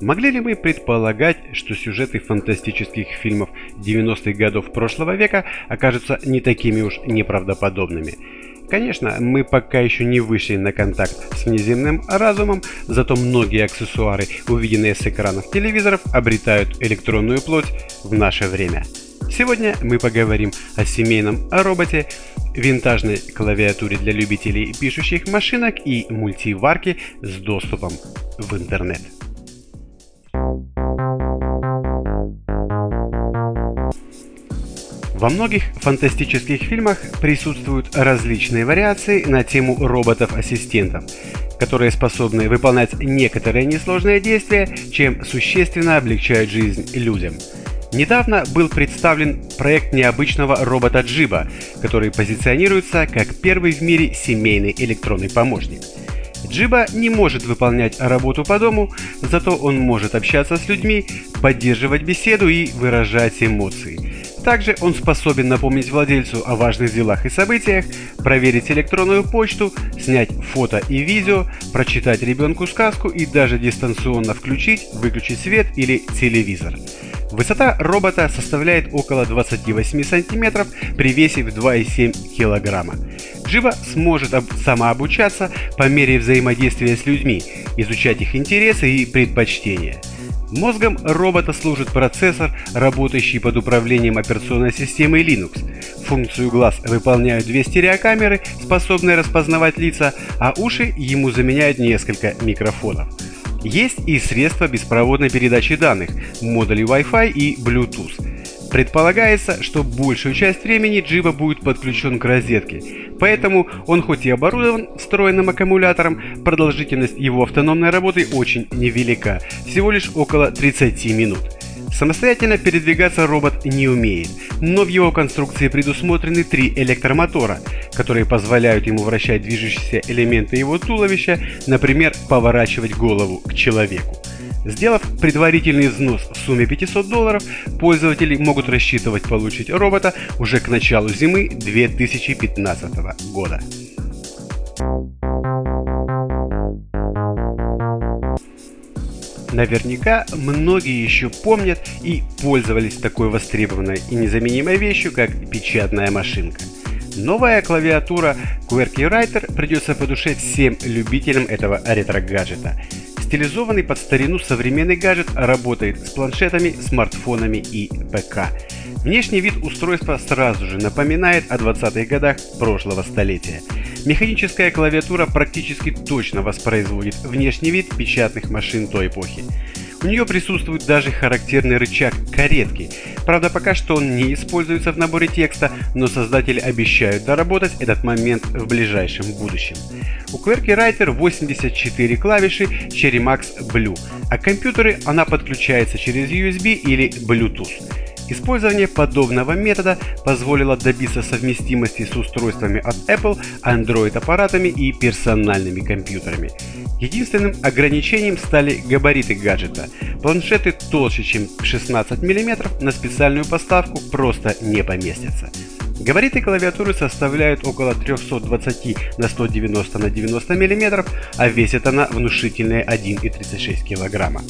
Могли ли мы предполагать, что сюжеты фантастических фильмов 90-х годов прошлого века окажутся не такими уж неправдоподобными? Конечно, мы пока еще не вышли на контакт с внеземным разумом, зато многие аксессуары, увиденные с экранов телевизоров, обретают электронную плоть в наше время. Сегодня мы поговорим о семейном роботе, винтажной клавиатуре для любителей пишущих машинок и мультиварке с доступом в интернет. Во многих фантастических фильмах присутствуют различные вариации на тему роботов-ассистентов, которые способны выполнять некоторые несложные действия, чем существенно облегчают жизнь людям – Недавно был представлен проект необычного робота Джиба, который позиционируется как первый в мире семейный электронный помощник. Джиба не может выполнять работу по дому, зато он может общаться с людьми, поддерживать беседу и выражать эмоции. Также он способен напомнить владельцу о важных делах и событиях, проверить электронную почту, снять фото и видео, прочитать ребенку сказку и даже дистанционно включить, выключить свет или телевизор. Высота робота составляет около 28 сантиметров при весе в 2,7 килограмма. Джива сможет самообучаться по мере взаимодействия с людьми, изучать их интересы и предпочтения. Мозгом робота служит процессор, работающий под управлением операционной системы Linux. Функцию глаз выполняют две стереокамеры, способные распознавать лица, а уши ему заменяют несколько микрофонов. Есть и средства беспроводной передачи данных, модули Wi-Fi и Bluetooth. Предполагается, что большую часть времени Джива будет подключен к розетке, поэтому он хоть и оборудован встроенным аккумулятором, продолжительность его автономной работы очень невелика, всего лишь около 30 минут. Самостоятельно передвигаться робот не умеет, но в его конструкции предусмотрены три электромотора, которые позволяют ему вращать движущиеся элементы его туловища, например, поворачивать голову к человеку. Сделав предварительный взнос в сумме 500 долларов, пользователи могут рассчитывать получить робота уже к началу зимы 2015 года. Наверняка многие еще помнят и пользовались такой востребованной и незаменимой вещью, как печатная машинка. Новая клавиатура QWERTY Writer придется по душе всем любителям этого ретро-гаджета. Стилизованный под старину современный гаджет работает с планшетами, смартфонами и ПК. Внешний вид устройства сразу же напоминает о 20-х годах прошлого столетия. Механическая клавиатура практически точно воспроизводит внешний вид печатных машин той эпохи. У нее присутствует даже характерный рычаг каретки. Правда, пока что он не используется в наборе текста, но создатели обещают доработать этот момент в ближайшем будущем. У QWERTY Writer 84 клавиши Cherry Max Blue, а к компьютеру она подключается через USB или Bluetooth. Использование подобного метода позволило добиться совместимости с устройствами от Apple, Android-аппаратами и персональными компьютерами. Единственным ограничением стали габариты гаджета. Планшеты толще, чем 16 мм, на специальную поставку просто не поместятся. Габариты клавиатуры составляют около 320 на 190 на 90 мм, а весит она внушительные 1,36 кг.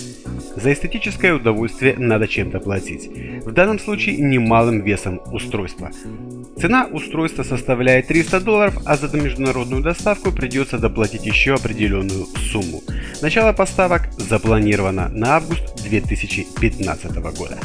За эстетическое удовольствие надо чем-то платить. В данном случае немалым весом устройства. Цена устройства составляет 300 долларов, а за международную доставку придется доплатить еще определенную сумму. Начало поставок запланировано на август 2015 года.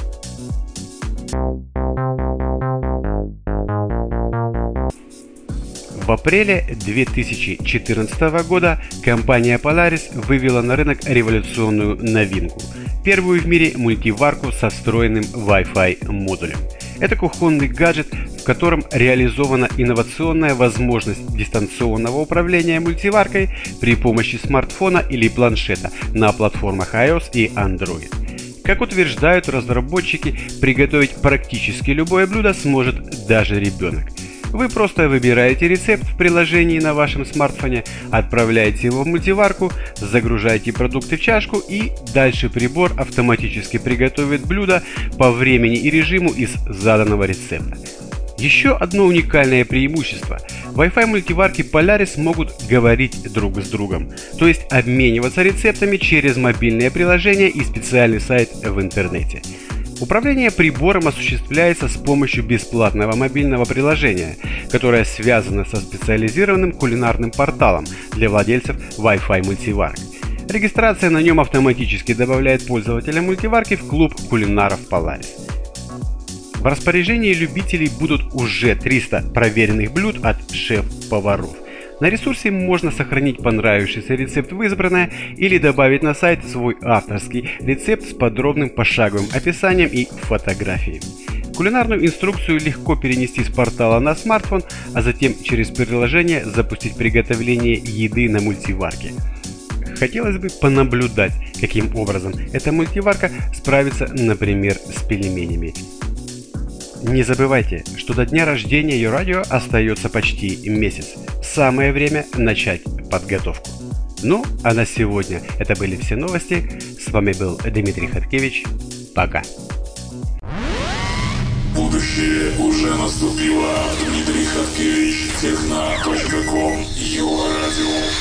В апреле 2014 года компания Polaris вывела на рынок революционную новинку – первую в мире мультиварку со встроенным Wi-Fi модулем. Это кухонный гаджет, в котором реализована инновационная возможность дистанционного управления мультиваркой при помощи смартфона или планшета на платформах iOS и Android. Как утверждают разработчики, приготовить практически любое блюдо сможет даже ребенок. Вы просто выбираете рецепт в приложении на вашем смартфоне, отправляете его в мультиварку, загружаете продукты в чашку и дальше прибор автоматически приготовит блюдо по времени и режиму из заданного рецепта. Еще одно уникальное преимущество. Wi-Fi мультиварки Polaris могут говорить друг с другом, то есть обмениваться рецептами через мобильное приложение и специальный сайт в интернете. Управление прибором осуществляется с помощью бесплатного мобильного приложения, которое связано со специализированным кулинарным порталом для владельцев Wi-Fi мультиварок. Регистрация на нем автоматически добавляет пользователя мультиварки в клуб кулинаров Polaris. В распоряжении любителей будут уже 300 проверенных блюд от шеф-поваров – на ресурсе можно сохранить понравившийся рецепт в избранное или добавить на сайт свой авторский рецепт с подробным пошаговым описанием и фотографией. Кулинарную инструкцию легко перенести с портала на смартфон, а затем через приложение запустить приготовление еды на мультиварке. Хотелось бы понаблюдать, каким образом эта мультиварка справится, например, с пельменями. Не забывайте, что до дня рождения ее радио остается почти месяц самое время начать подготовку. Ну, а на сегодня это были все новости. С вами был Дмитрий Хаткевич. Пока. Будущее уже наступило. Дмитрий Хаткевич, радио.